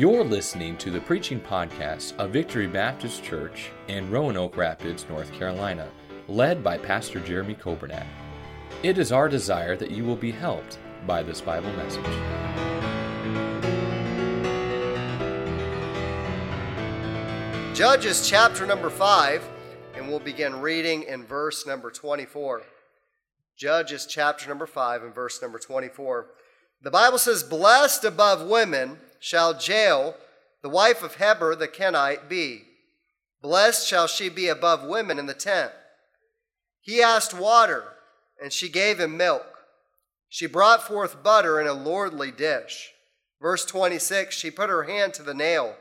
You're listening to the preaching podcast of Victory Baptist Church in Roanoke Rapids, North Carolina, led by Pastor Jeremy Kobernat. It is our desire that you will be helped by this Bible message. Judges chapter number 5, and we'll begin reading in verse number 24. Judges chapter number 5 and verse number 24. The Bible says, Blessed above women shall Jael, the wife of Heber the Kenite, be. Blessed shall she be above women in the tent. He asked water, and she gave him milk. She brought forth butter in a lordly dish. Verse 26 She put her hand to the nail,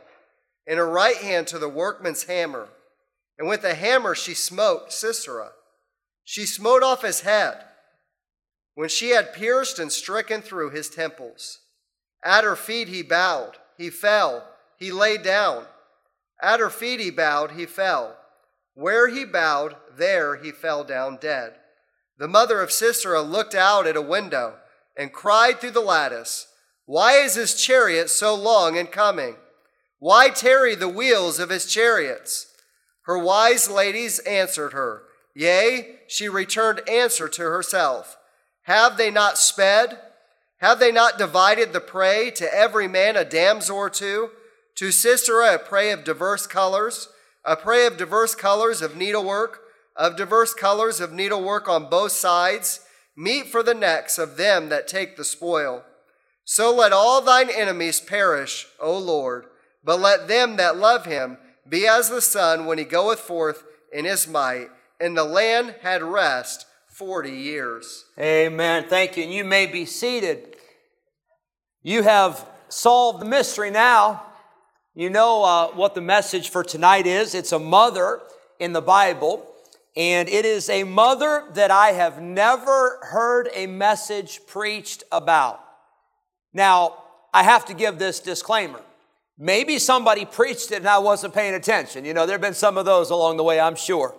and her right hand to the workman's hammer. And with the hammer she smote Sisera. She smote off his head when she had pierced and stricken through his temples. At her feet he bowed, he fell, he lay down. At her feet he bowed, he fell. Where he bowed, there he fell down dead. The mother of Sisera looked out at a window and cried through the lattice, Why is his chariot so long in coming? Why tarry the wheels of his chariots? Her wise ladies answered her, Yea, she returned answer to herself. Have they not sped? Have they not divided the prey to every man a damsel or two? To Sisera a prey of diverse colors, a prey of diverse colors of needlework, of diverse colors of needlework on both sides, meet for the necks of them that take the spoil. So let all thine enemies perish, O Lord, but let them that love him be as the sun when he goeth forth in his might. And the land had rest 40 years. Amen. Thank you. And you may be seated. You have solved the mystery now. You know uh, what the message for tonight is. It's a mother in the Bible, and it is a mother that I have never heard a message preached about. Now, I have to give this disclaimer. Maybe somebody preached it and I wasn't paying attention. You know, there have been some of those along the way, I'm sure.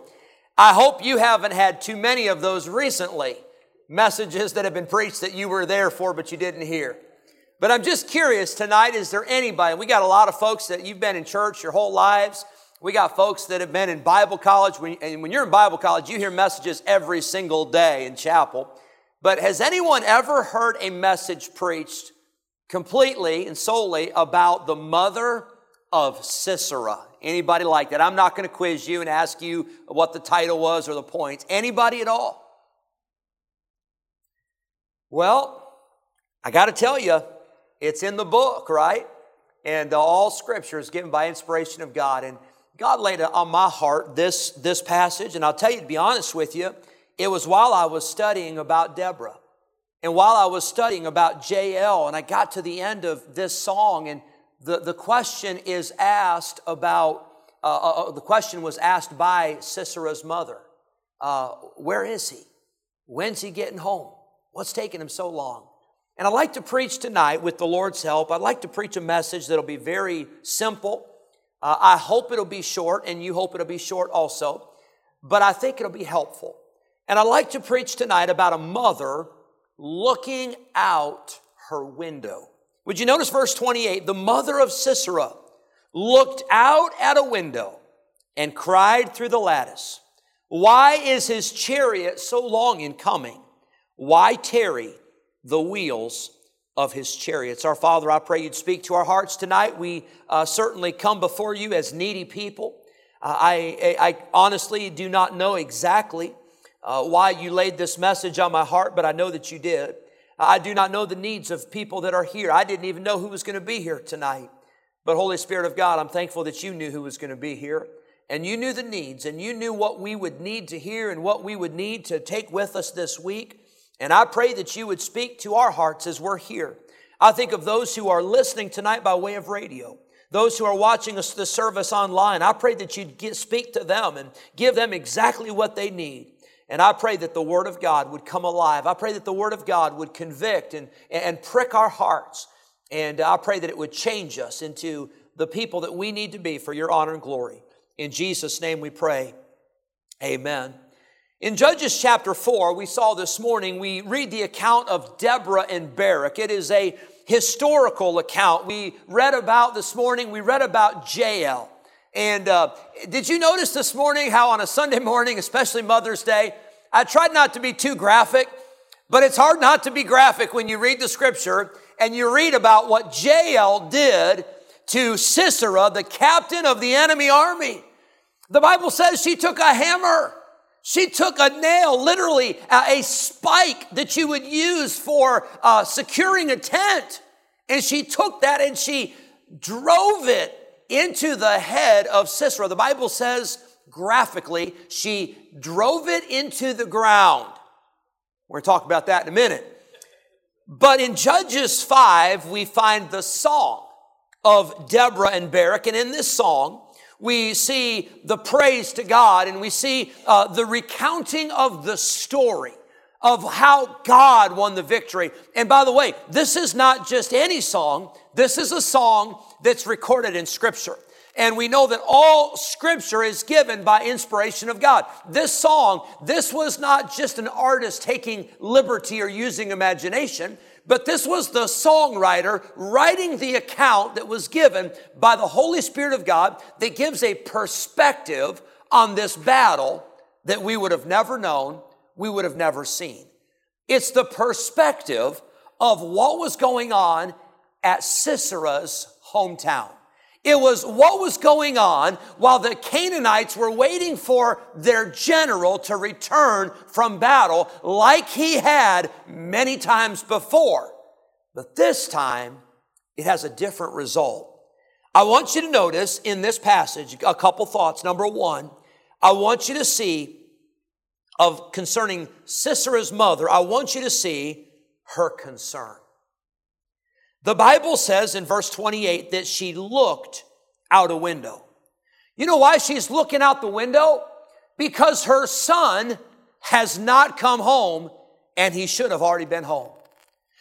I hope you haven't had too many of those recently. Messages that have been preached that you were there for but you didn't hear. But I'm just curious tonight, is there anybody? We got a lot of folks that you've been in church your whole lives. We got folks that have been in Bible college. And when you're in Bible college, you hear messages every single day in chapel. But has anyone ever heard a message preached completely and solely about the mother of Sisera? Anybody like that? I'm not going to quiz you and ask you what the title was or the points. Anybody at all? Well, I got to tell you, it's in the book, right? And uh, all scripture is given by inspiration of God. And God laid it on my heart this, this passage. And I'll tell you, to be honest with you, it was while I was studying about Deborah. And while I was studying about Jael, and I got to the end of this song, and the, the question is asked about, uh, uh, uh, the question was asked by Sisera's mother. Uh, where is he? When's he getting home? What's taking him so long? And I'd like to preach tonight with the Lord's help. I'd like to preach a message that'll be very simple. Uh, I hope it'll be short, and you hope it'll be short also. But I think it'll be helpful. And I'd like to preach tonight about a mother looking out her window. Would you notice verse 28? The mother of Sisera looked out at a window and cried through the lattice, Why is his chariot so long in coming? Why tarry the wheels of his chariots? Our Father, I pray you'd speak to our hearts tonight. We uh, certainly come before you as needy people. Uh, I, I, honestly do not know exactly uh, why you laid this message on my heart, but I know that you did. I do not know the needs of people that are here. I didn't even know who was going to be here tonight. But Holy Spirit of God, I'm thankful that you knew who was going to be here. And you knew the needs, and you knew what we would need to hear and what we would need to take with us this week. And I pray that you would speak to our hearts as we're here. I think of those who are listening tonight by way of radio, those who are watching us the service online. I pray that you'd speak to them and give them exactly what they need. And I pray that the Word of God would come alive. I pray that the Word of God would convict and, and prick our hearts. And I pray that it would change us into the people that we need to be for your honor and glory. In Jesus' name we pray. Amen. In Judges chapter 4, we saw this morning, we read the account of Deborah and Barak. It is a, historical account. We read about this morning, we read about Jael. And uh, did you notice this morning how on a Sunday morning, especially Mother's Day, I tried not to be too graphic, but it's hard not to be graphic when you read the scripture and you read about what Jael did to Sisera, the captain of the enemy army. The Bible says she took a hammer. She took a nail, literally a spike that you would use for uh, securing a tent. And she took that and she drove it into the head of Sisera. The Bible says graphically, she drove it into the ground. We're going to talk about that in a minute. But in Judges 5, we find the song of Deborah and Barak. And in this song, we see the praise to God and we see uh, the recounting of the story of how God won the victory. And by the way, this is not just any song, this is a song that's recorded in Scripture. And we know that all scripture is given by inspiration of God. This song, this was not just an artist taking liberty or using imagination, but this was the songwriter writing the account that was given by the Holy Spirit of God that gives a perspective on this battle that we would have never known, we would have never seen. It's the perspective of what was going on at Sisera's hometown. It was what was going on while the Canaanites were waiting for their general to return from battle, like he had many times before. But this time, it has a different result. I want you to notice in this passage a couple thoughts. Number one, I want you to see of concerning Sisera's mother, I want you to see her concern. The Bible says in verse 28 that she looked out a window. You know why she's looking out the window? Because her son has not come home and he should have already been home.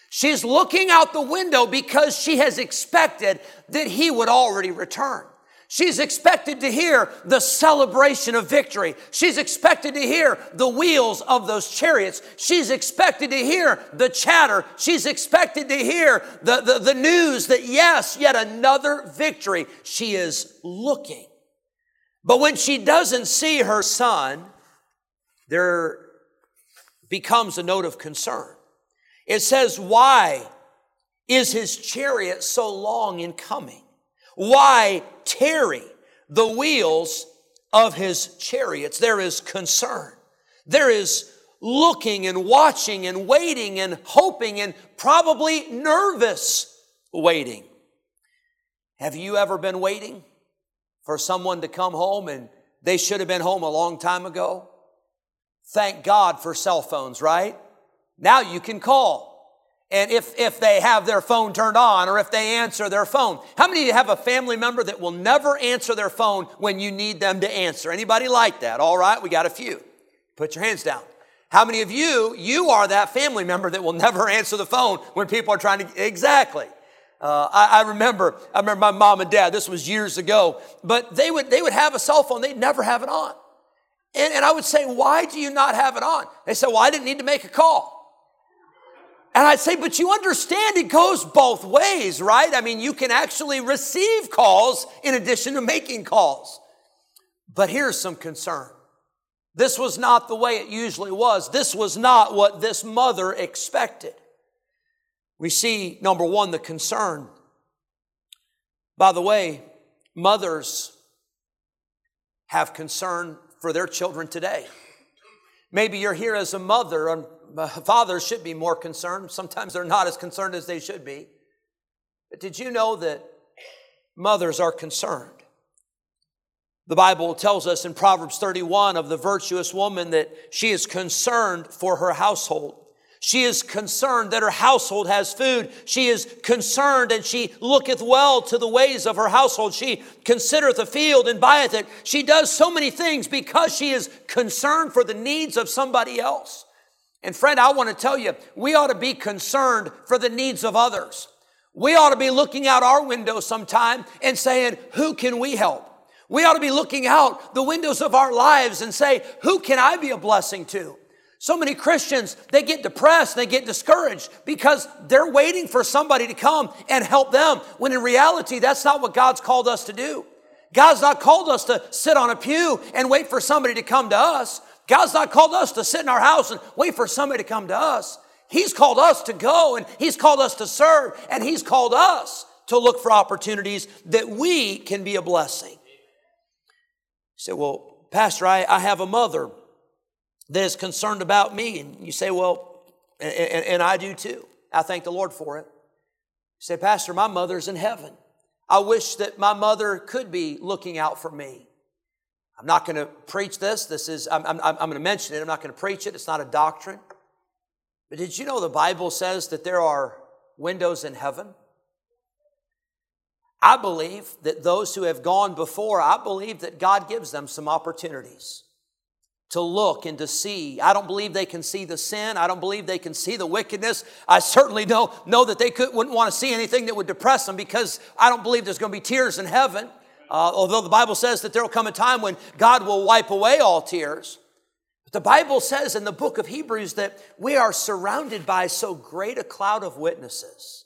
She's looking out the window because she has expected that he would already return. She's expected to hear the celebration of victory. She's expected to hear the wheels of those chariots. She's expected to hear the chatter. She's expected to hear the, the, the news that, yes, yet another victory. She is looking. But when she doesn't see her son, there becomes a note of concern. It says, Why is his chariot so long in coming? Why tarry the wheels of his chariots? There is concern. There is looking and watching and waiting and hoping and probably nervous waiting. Have you ever been waiting for someone to come home and they should have been home a long time ago? Thank God for cell phones, right? Now you can call and if, if they have their phone turned on or if they answer their phone. How many of you have a family member that will never answer their phone when you need them to answer? Anybody like that? All right, we got a few. Put your hands down. How many of you, you are that family member that will never answer the phone when people are trying to, exactly. Uh, I, I, remember, I remember my mom and dad, this was years ago, but they would, they would have a cell phone, they'd never have it on. And, and I would say, why do you not have it on? They said, well, I didn't need to make a call. And I'd say, but you understand it goes both ways, right? I mean, you can actually receive calls in addition to making calls. But here's some concern. This was not the way it usually was. This was not what this mother expected. We see, number one, the concern. By the way, mothers have concern for their children today. Maybe you're here as a mother and fathers should be more concerned. Sometimes they're not as concerned as they should be. But did you know that mothers are concerned? The Bible tells us in Proverbs 31 of the virtuous woman that she is concerned for her household. She is concerned that her household has food. She is concerned and she looketh well to the ways of her household. She considereth a field and buyeth it. She does so many things because she is concerned for the needs of somebody else. And friend, I want to tell you, we ought to be concerned for the needs of others. We ought to be looking out our window sometime and saying, who can we help? We ought to be looking out the windows of our lives and say, who can I be a blessing to? So many Christians, they get depressed, they get discouraged because they're waiting for somebody to come and help them when in reality, that's not what God's called us to do. God's not called us to sit on a pew and wait for somebody to come to us. God's not called us to sit in our house and wait for somebody to come to us. He's called us to go and He's called us to serve and He's called us to look for opportunities that we can be a blessing. You say, Well, Pastor, I, I have a mother that is concerned about me. And you say, Well, and, and, and I do too. I thank the Lord for it. You say, Pastor, my mother's in heaven. I wish that my mother could be looking out for me. I'm not going to preach this. This is, I'm, I'm, I'm going to mention it. I'm not going to preach it. It's not a doctrine. But did you know the Bible says that there are windows in heaven? I believe that those who have gone before, I believe that God gives them some opportunities to look and to see. I don't believe they can see the sin. I don't believe they can see the wickedness. I certainly know, know that they could, wouldn't want to see anything that would depress them because I don't believe there's going to be tears in heaven. Uh, although the Bible says that there will come a time when God will wipe away all tears. But the Bible says in the book of Hebrews that we are surrounded by so great a cloud of witnesses.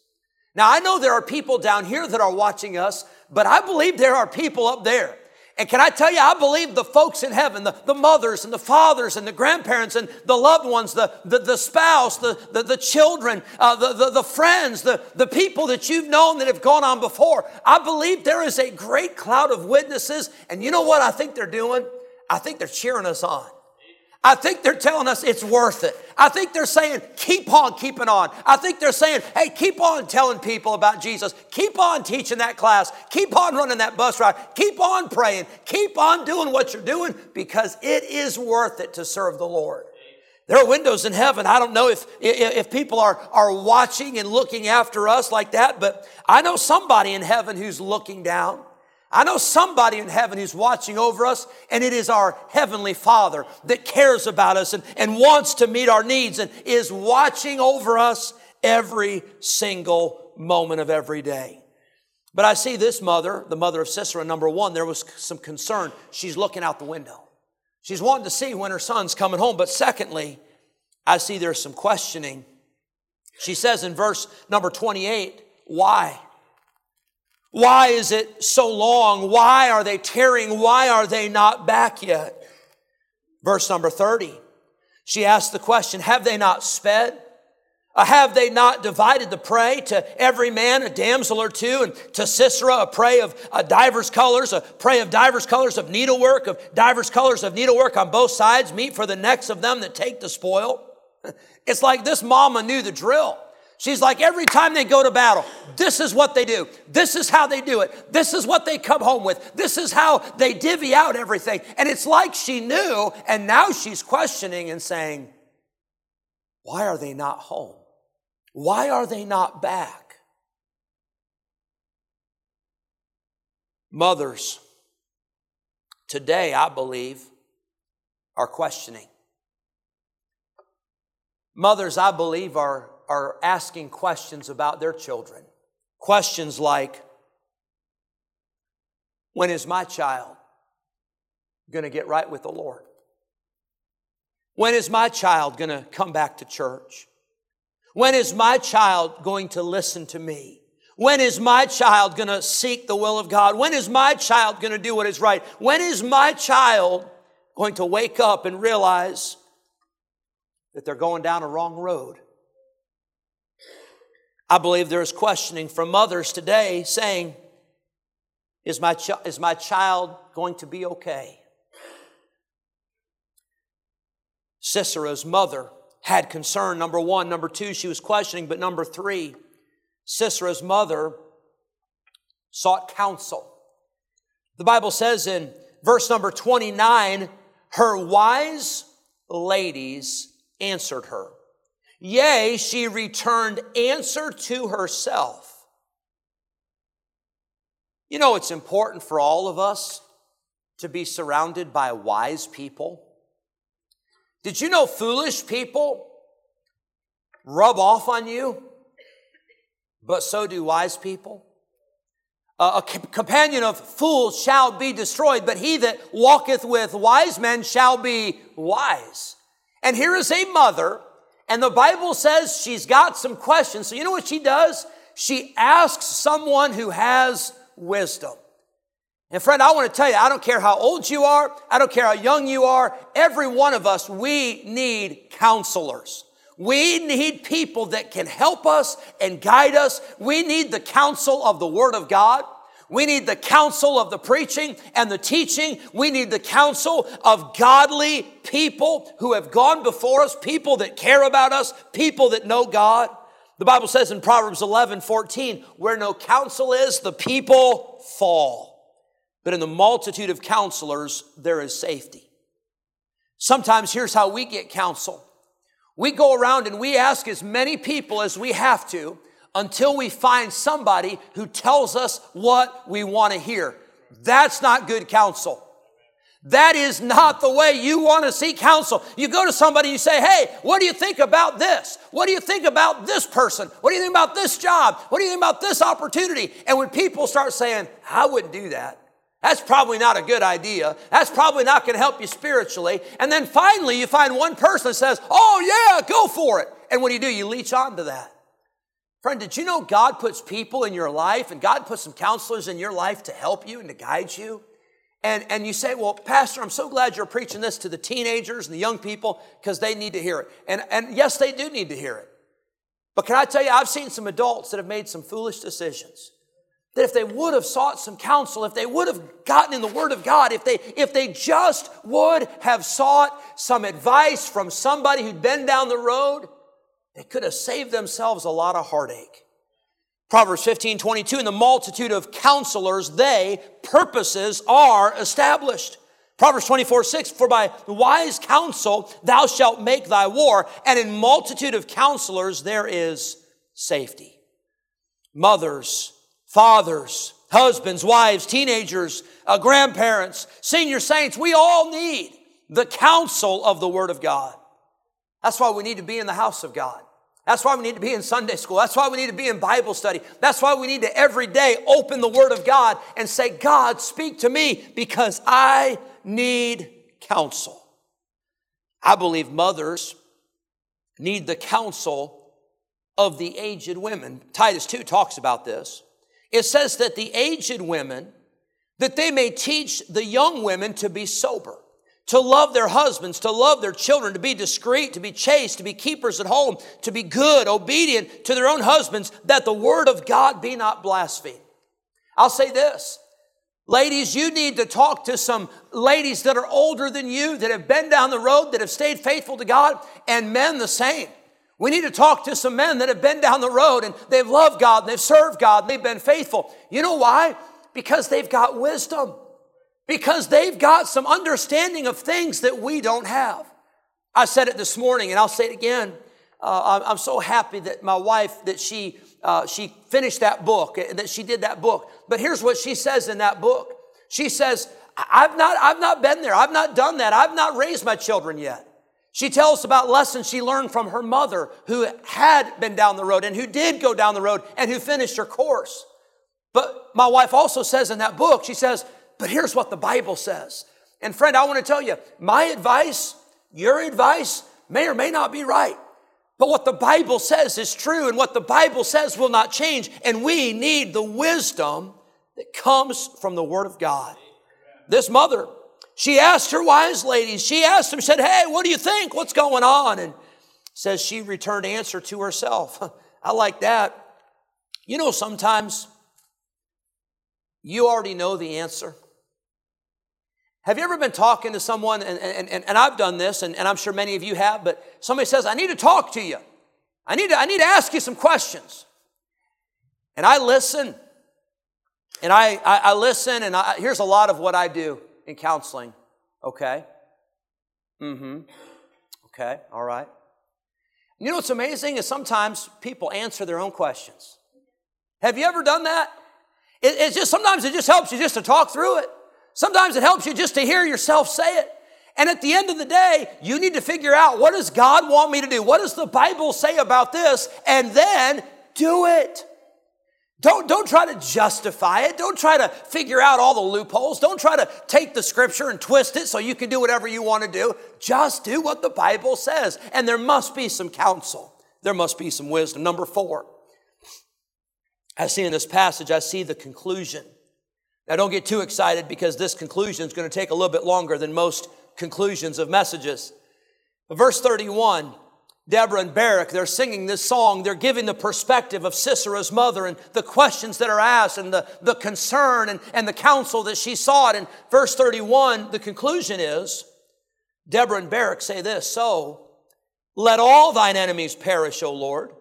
Now, I know there are people down here that are watching us, but I believe there are people up there and can I tell you, I believe the folks in heaven, the, the mothers and the fathers and the grandparents and the loved ones, the, the, the spouse, the, the, the children, uh, the, the, the friends, the, the people that you've known that have gone on before. I believe there is a great cloud of witnesses. And you know what I think they're doing? I think they're cheering us on. I think they're telling us it's worth it. I think they're saying, keep on keeping on. I think they're saying, hey, keep on telling people about Jesus. Keep on teaching that class. Keep on running that bus ride. Keep on praying. Keep on doing what you're doing because it is worth it to serve the Lord. There are windows in heaven. I don't know if, if people are, are watching and looking after us like that, but I know somebody in heaven who's looking down. I know somebody in heaven who's watching over us, and it is our Heavenly Father that cares about us and, and wants to meet our needs and is watching over us every single moment of every day. But I see this mother, the mother of Sisera, number one, there was some concern. She's looking out the window. She's wanting to see when her son's coming home. But secondly, I see there's some questioning. She says in verse number 28, why? Why is it so long? Why are they tearing? Why are they not back yet? Verse number 30. She asked the question, have they not sped? Uh, have they not divided the prey to every man a damsel or two, and to Sisera a prey of uh, divers colors, a prey of divers colors of needlework, of divers colors of needlework on both sides, meet for the necks of them that take the spoil? It's like this mama knew the drill. She's like, every time they go to battle, this is what they do. This is how they do it. This is what they come home with. This is how they divvy out everything. And it's like she knew, and now she's questioning and saying, why are they not home? Why are they not back? Mothers, today, I believe, are questioning. Mothers, I believe, are are asking questions about their children. Questions like, when is my child going to get right with the Lord? When is my child going to come back to church? When is my child going to listen to me? When is my child going to seek the will of God? When is my child going to do what is right? When is my child going to wake up and realize that they're going down a wrong road? I believe there is questioning from mothers today saying, is my, ch- is my child going to be okay? Sisera's mother had concern, number one. Number two, she was questioning. But number three, Sisera's mother sought counsel. The Bible says in verse number 29 her wise ladies answered her. Yea, she returned answer to herself. You know, it's important for all of us to be surrounded by wise people. Did you know foolish people rub off on you? But so do wise people. a companion of fools shall be destroyed, but he that walketh with wise men shall be wise. And here is a mother, and the Bible says she's got some questions. So you know what she does? She asks someone who has wisdom. And friend, I want to tell you, I don't care how old you are, I don't care how young you are, every one of us, we need counselors. We need people that can help us and guide us. We need the counsel of the Word of God. We need the counsel of the preaching and the teaching. We need the counsel of godly people who have gone before us, people that care about us, people that know God. The Bible says in Proverbs 11, 14, where no counsel is, the people fall. But in the multitude of counselors, there is safety. Sometimes here's how we get counsel. We go around and we ask as many people as we have to until we find somebody who tells us what we want to hear. That's not good counsel. That is not the way you want to seek counsel. You go to somebody and you say, Hey, what do you think about this? What do you think about this person? What do you think about this job? What do you think about this opportunity? And when people start saying, I wouldn't do that, that's probably not a good idea. That's probably not going to help you spiritually. And then finally, you find one person that says, Oh, yeah, go for it. And what do you do? You leech onto that. Friend, did you know God puts people in your life and God puts some counselors in your life to help you and to guide you? And, and you say, well, Pastor, I'm so glad you're preaching this to the teenagers and the young people because they need to hear it. And, and yes, they do need to hear it. But can I tell you, I've seen some adults that have made some foolish decisions. That if they would have sought some counsel, if they would have gotten in the Word of God, if they, if they just would have sought some advice from somebody who'd been down the road, they could have saved themselves a lot of heartache. Proverbs 15, 22, in the multitude of counselors, they, purposes are established. Proverbs 24, 6, for by wise counsel thou shalt make thy war, and in multitude of counselors there is safety. Mothers, fathers, husbands, wives, teenagers, uh, grandparents, senior saints, we all need the counsel of the Word of God. That's why we need to be in the house of God. That's why we need to be in Sunday school. That's why we need to be in Bible study. That's why we need to every day open the Word of God and say, God, speak to me because I need counsel. I believe mothers need the counsel of the aged women. Titus 2 talks about this. It says that the aged women, that they may teach the young women to be sober to love their husbands, to love their children, to be discreet, to be chaste, to be keepers at home, to be good, obedient to their own husbands, that the word of God be not blasphemed. I'll say this. Ladies, you need to talk to some ladies that are older than you, that have been down the road, that have stayed faithful to God, and men the same. We need to talk to some men that have been down the road and they've loved God and they've served God and they've been faithful. You know why? Because they've got wisdom because they've got some understanding of things that we don't have. I said it this morning and I'll say it again. Uh, I'm so happy that my wife, that she, uh, she finished that book, that she did that book. But here's what she says in that book. She says, I've not, I've not been there. I've not done that. I've not raised my children yet. She tells about lessons she learned from her mother who had been down the road and who did go down the road and who finished her course. But my wife also says in that book, she says, but here's what the Bible says. And friend, I want to tell you, my advice, your advice may or may not be right. But what the Bible says is true, and what the Bible says will not change. And we need the wisdom that comes from the Word of God. This mother, she asked her wise ladies, she asked them, said, Hey, what do you think? What's going on? And says she returned answer to herself. I like that. You know, sometimes you already know the answer. Have you ever been talking to someone, and, and, and, I've done this, and, and I'm sure many of you have, but somebody says, I need to talk to you. I need to, I need to ask you some questions. And I listen, and I, I, I listen, and I, here's a lot of what I do in counseling. Okay? Mm hmm. Okay, all right. You know what's amazing is sometimes people answer their own questions. Have you ever done that? It, it's just sometimes it just helps you just to talk through it. Sometimes it helps you just to hear yourself say it. And at the end of the day, you need to figure out what does God want me to do? What does the Bible say about this? And then do it. Don't, don't try to justify it. Don't try to figure out all the loopholes. Don't try to take the scripture and twist it so you can do whatever you want to do. Just do what the Bible says. And there must be some counsel. There must be some wisdom. Number four, I see in this passage, I see the conclusion. Now, don't get too excited because this conclusion is going to take a little bit longer than most conclusions of messages. But Verse 31 Deborah and Barak, they're singing this song. They're giving the perspective of Sisera's mother and the questions that are asked and the, the concern and, and the counsel that she sought. In verse 31, the conclusion is Deborah and Barak say this So let all thine enemies perish, O Lord,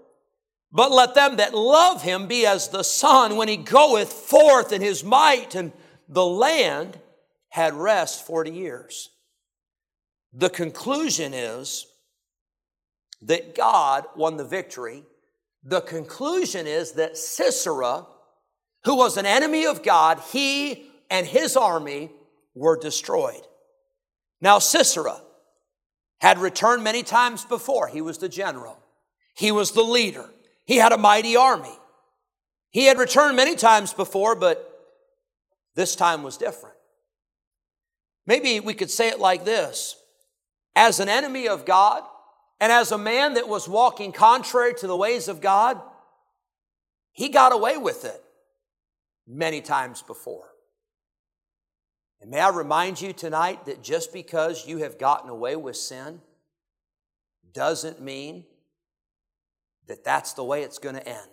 but let them that love him be as the sun when he goeth forth in his might. And the land had rest 40 years. The conclusion is that God won the victory. The conclusion is that Sisera, who was an enemy of God, he and his army were destroyed. Now, Sisera had returned many times before. He was the general, he was the leader, he had a mighty army. He had returned many times before, but this time was different. Maybe we could say it like this As an enemy of God, and as a man that was walking contrary to the ways of God, he got away with it many times before. And may I remind you tonight that just because you have gotten away with sin doesn't mean that that's the way it's going to end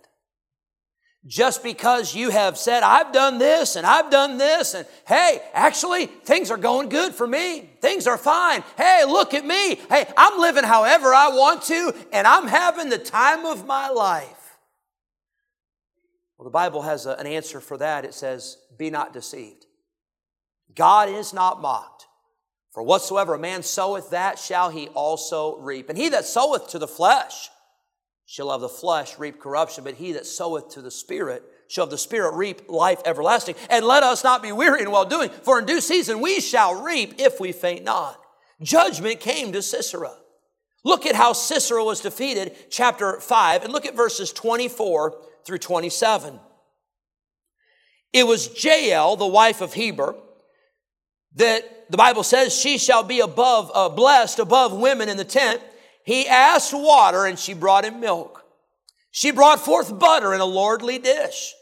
just because you have said, I've done this and I've done this, and hey, actually, things are going good for me. Things are fine. Hey, look at me. Hey, I'm living however I want to, and I'm having the time of my life. Well, the Bible has a, an answer for that. It says, Be not deceived. God is not mocked. For whatsoever a man soweth, that shall he also reap. And he that soweth to the flesh, shall of the flesh reap corruption, but he that soweth to the Spirit shall of the Spirit reap life everlasting. And let us not be weary in well doing, for in due season we shall reap if we faint not. Judgment came to Sisera. Look at how Sisera was defeated, chapter 5, and look at verses 24 through 27. It was Jael, the wife of Heber, that the Bible says she shall be above, uh, blessed above women in the tent. He asked water and she brought him milk. She brought forth butter in a lordly dish.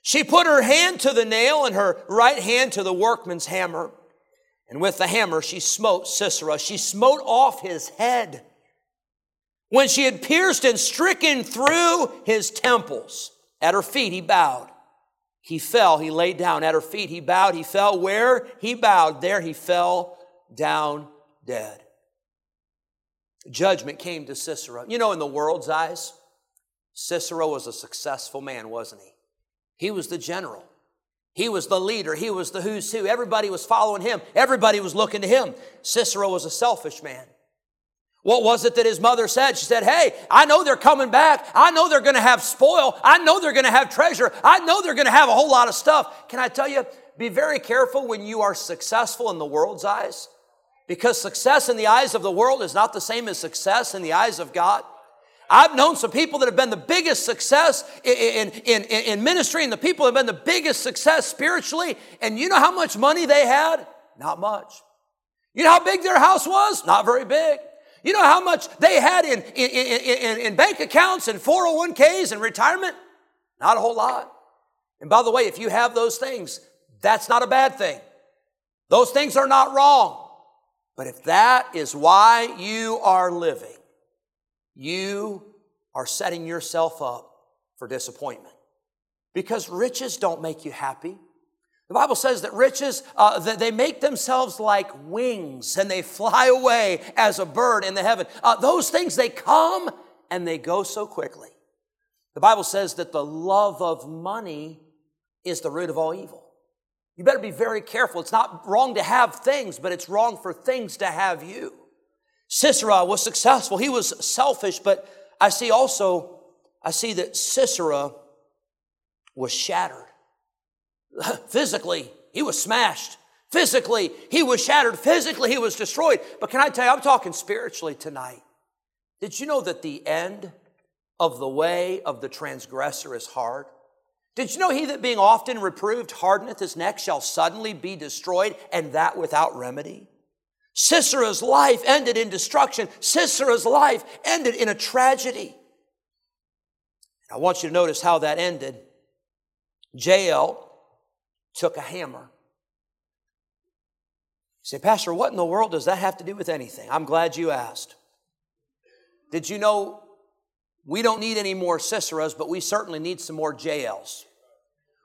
She put her hand to the nail and her right hand to the workman's hammer. And with the hammer, she smote Sisera. She smote off his head. When she had pierced and stricken through his temples, at her feet he bowed. He fell, he laid down. At her feet he bowed, he fell. Where he bowed, there he fell down dead judgment came to Sisera. You know, in the world's eyes, Sisera was a successful man, wasn't he? He was the general. He was the leader. He was the who's who. Everybody was following him. Everybody was looking to him. Sisera was a selfish man. What was it that his mother said? She said, Hey, I know they're coming back. I know they're going to have spoil. I know they're going to have treasure. I know they're going to have a whole lot of stuff. Can I tell you, be very careful when you are successful in the world's eyes because success in the eyes of the world is not the same as success in the eyes of God. I've known some people that have been the biggest success in, in, in, in ministry, and the people have been the biggest success spiritually. And you know how much money they had? Not much. You know how big their house was? Not very big. You know how much they had in, in, in, in, bank accounts and 401ks and retirement? Not a whole lot. And by the way, if you have those things, that's not a bad thing. Those things are not wrong. But if that is why you are living, you are setting yourself up for disappointment. Because riches don't make you happy. The Bible says that riches, uh, that they make themselves like wings and they fly away as a bird in the heaven. Uh, those things, they come and they go so quickly. The Bible says that the love of money is the root of all evil. You better be very careful. It's not wrong to have things, but it's wrong for things to have you. Sisera was successful. He was selfish, but I see also, I see that Sisera was shattered. Physically, he was smashed. Physically, he was shattered. Physically, he was destroyed. But can I tell you, I'm talking spiritually tonight. Did you know that the end of the way of the transgressor is hard? Did you know he that being often reproved hardeneth his neck shall suddenly be destroyed, and that without remedy? Sisera's life ended in destruction. Sisera's life ended in a tragedy. I want you to notice how that ended. Jael took a hammer. You say, Pastor, what in the world does that have to do with anything? I'm glad you asked. Did you know we don't need any more Siseras, but we certainly need some more Jaels?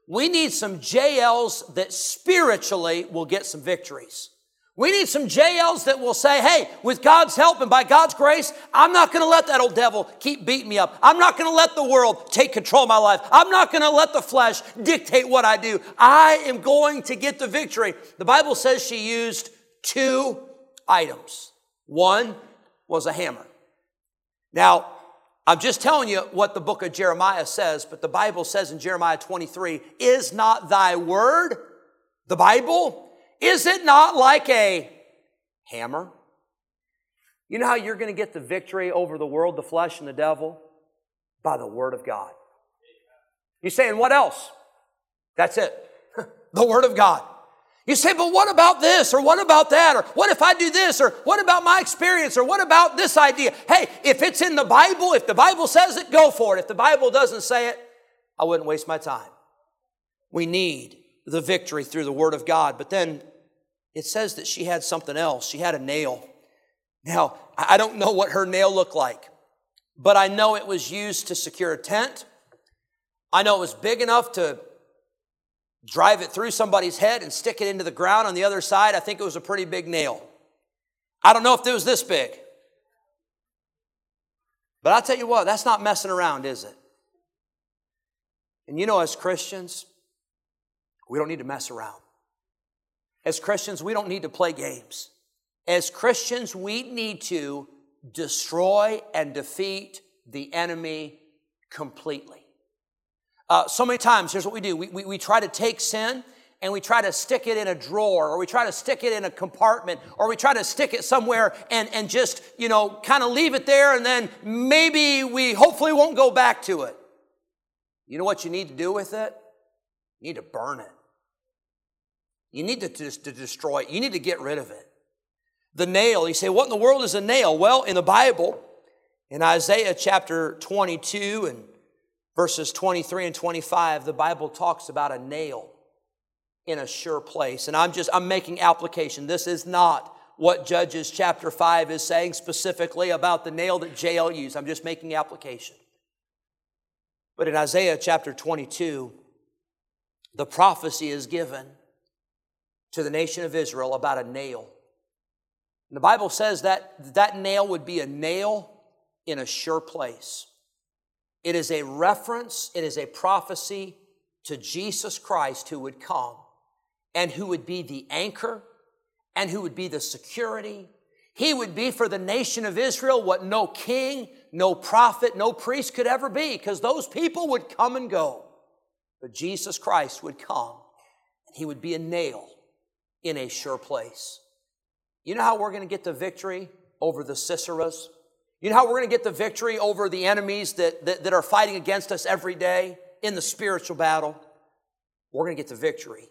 We need some Jaels that spiritually will get some victories. We need some Jaels that will say, hey, with God's help and by God's grace, I'm not going to let that old devil keep beating me up. I'm not going to let the world take control of my life. I'm not going to let the flesh dictate what I do. I am going to get the victory. The Bible says she used two items. One was a hammer. Now, I'm just telling you what the book of Jeremiah says, but the Bible says in Jeremiah 23 Is not thy word, the Bible, is it not like a hammer? You know how you're going to get the victory over the world, the flesh, and the devil? By the word of God. You're saying, what else? That's it. the word of God. You say, but what about this? Or what about that? Or what if I do this? Or what about my experience? Or what about this idea? Hey, if it's in the Bible, if the Bible says it, go for it. If the Bible doesn't say it, I wouldn't waste my time. We need the victory through the Word of God. But then it says that she had something else. She had a nail. Now, I don't know what her nail looked like, but I know it was used to secure a tent. I know it was big enough to drive it through somebody's head and stick it into the ground on the other side. I think it was a pretty big nail. I don't know if it was this big. But I'll tell you what, that's not messing around, is it? And you know, as Christians, we don't need to mess around. As Christians, we don't need to play games. As Christians, we need to destroy and defeat the enemy completely. Uh, so many times, here's what we do we, we, we try to take sin and we try to stick it in a drawer or we try to stick it in a compartment or we try to stick it somewhere and, and just, you know, kind of leave it there and then maybe we hopefully won't go back to it. You know what you need to do with it? You need to burn it. You need to, to, to destroy it. You need to get rid of it. The nail, you say, what in the world is a nail? Well, in the Bible, in Isaiah chapter 22 and verses 23 and 25, the Bible talks about a nail in a sure place. And I'm just, I'm making application. This is not what Judges chapter 5 is saying specifically about the nail that Jael used. I'm just making application. But in Isaiah chapter 22, the prophecy is given to the nation of Israel about a nail. And the Bible says that that nail would be a nail in a sure place. It is a reference, it is a prophecy to Jesus Christ who would come and who would be the anchor and who would be the security. He would be for the nation of Israel what no king, no prophet, no priest could ever be because those people would come and go. But Jesus Christ would come and he would be a nail in a sure place. You know how we're going to get the victory over the Siseras? You know how we're going to get the victory over the enemies that, that, that are fighting against us every day in the spiritual battle? We're going to get the victory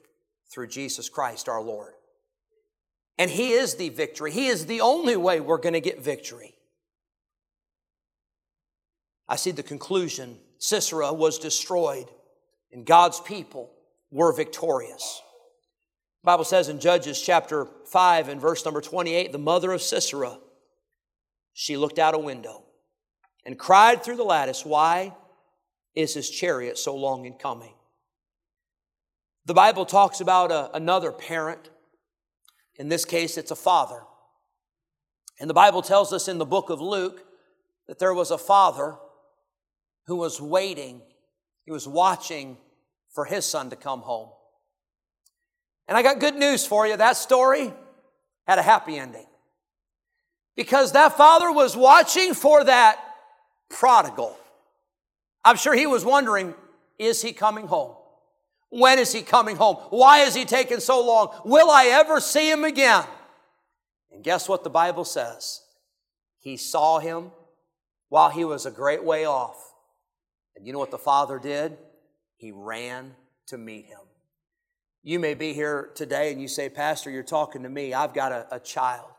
through Jesus Christ our Lord. And He is the victory. He is the only way we're going to get victory. I see the conclusion Sisera was destroyed, and God's people were victorious. The Bible says in Judges chapter 5 and verse number 28, the mother of Sisera, she looked out a window and cried through the lattice, Why is his chariot so long in coming? The Bible talks about a, another parent. In this case, it's a father. And the Bible tells us in the book of Luke that there was a father who was waiting, he was watching for his son to come home. And I got good news for you. That story had a happy ending. Because that father was watching for that prodigal. I'm sure he was wondering, is he coming home? When is he coming home? Why is he taking so long? Will I ever see him again? And guess what the Bible says? He saw him while he was a great way off. And you know what the father did? he ran to meet him. You may be here today and you say, Pastor, you're talking to me. I've got a, a child.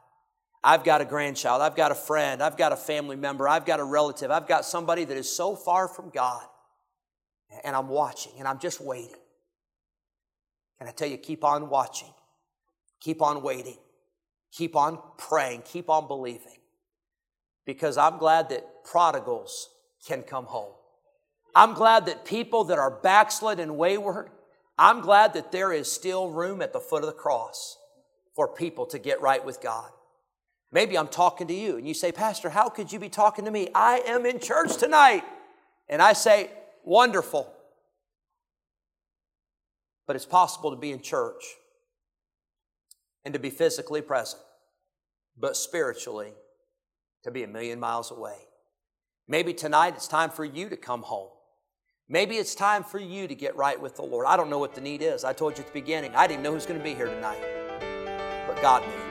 I've got a grandchild. I've got a friend. I've got a family member. I've got a relative. I've got somebody that is so far from God. And I'm watching and I'm just waiting. And I tell you, keep on watching, keep on waiting, keep on praying, keep on believing. Because I'm glad that prodigals can come home. I'm glad that people that are backslid and wayward, I'm glad that there is still room at the foot of the cross for people to get right with God. Maybe I'm talking to you and you say, Pastor, how could you be talking to me? I am in church tonight. And I say, wonderful. But it's possible to be in church and to be physically present, but spiritually to be a million miles away. Maybe tonight it's time for you to come home. Maybe it's time for you to get right with the Lord. I don't know what the need is. I told you at the beginning, I didn't know who's going to be here tonight, but God knew.